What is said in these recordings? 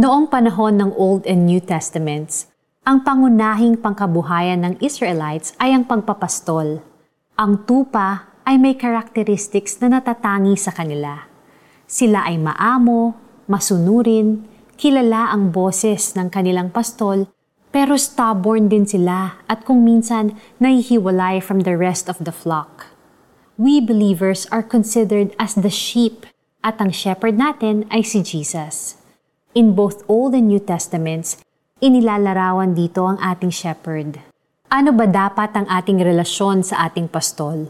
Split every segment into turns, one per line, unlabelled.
Noong panahon ng Old and New Testaments, ang pangunahing pangkabuhayan ng Israelites ay ang pagpapastol. Ang tupa ay may characteristics na natatangi sa kanila. Sila ay maamo, masunurin, kilala ang boses ng kanilang pastol, pero stubborn din sila at kung minsan nahihiwalay from the rest of the flock. We believers are considered as the sheep at ang shepherd natin ay si Jesus. In both Old and New Testaments, inilalarawan dito ang ating shepherd. Ano ba dapat ang ating relasyon sa ating pastol?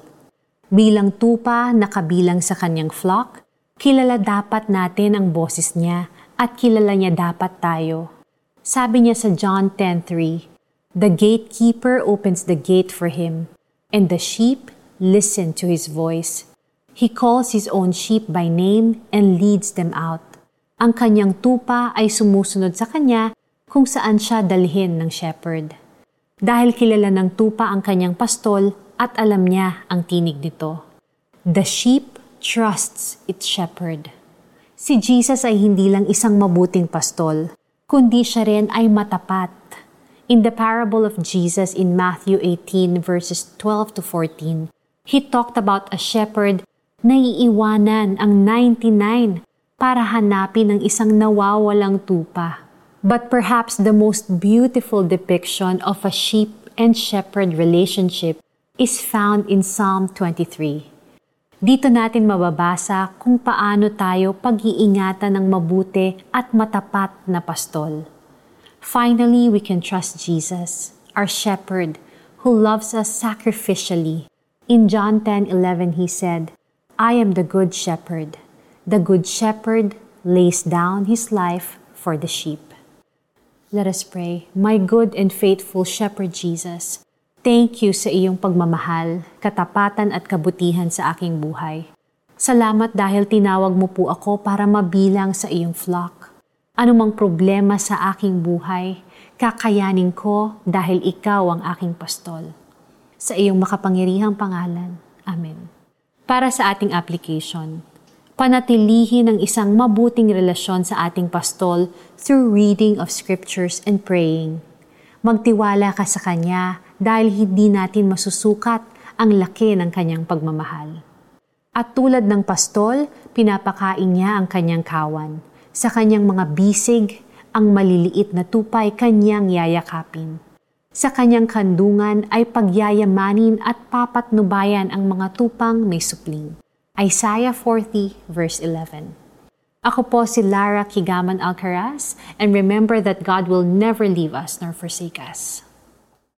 Bilang tupa na kabilang sa kanyang flock, kilala dapat natin ang boses niya at kilala niya dapat tayo. Sabi niya sa John 10.3, The gatekeeper opens the gate for him, and the sheep listen to his voice. He calls his own sheep by name and leads them out ang kanyang tupa ay sumusunod sa kanya kung saan siya dalhin ng shepherd. Dahil kilala ng tupa ang kanyang pastol at alam niya ang tinig nito. The sheep trusts its shepherd. Si Jesus ay hindi lang isang mabuting pastol, kundi siya rin ay matapat. In the parable of Jesus in Matthew 18 verses 12 to 14, he talked about a shepherd na iiwanan ang 99 para hanapin ang isang nawawalang tupa. But perhaps the most beautiful depiction of a sheep and shepherd relationship is found in Psalm 23. Dito natin mababasa kung paano tayo pag-iingatan ng mabuti at matapat na pastol. Finally, we can trust Jesus, our shepherd, who loves us sacrificially. In John 10:11 he said, "I am the good shepherd." The Good Shepherd lays down his life for the sheep. Let us pray. My good and faithful Shepherd Jesus, thank you sa iyong pagmamahal, katapatan at kabutihan sa aking buhay. Salamat dahil tinawag mo po ako para mabilang sa iyong flock. Anumang problema sa aking buhay, kakayanin ko dahil ikaw ang aking pastol. Sa iyong makapangyarihang pangalan. Amen. Para sa ating application, panatilihin ang isang mabuting relasyon sa ating pastol through reading of scriptures and praying. Magtiwala ka sa Kanya dahil hindi natin masusukat ang laki ng Kanyang pagmamahal. At tulad ng pastol, pinapakain niya ang Kanyang kawan. Sa Kanyang mga bisig, ang maliliit na tupay Kanyang yayakapin. Sa Kanyang kandungan ay pagyayamanin at papatnubayan ang mga tupang may supling. Isaiah 40 verse 11. Ako po si Lara Kigaman Alcaraz and remember that God will never leave us nor forsake us.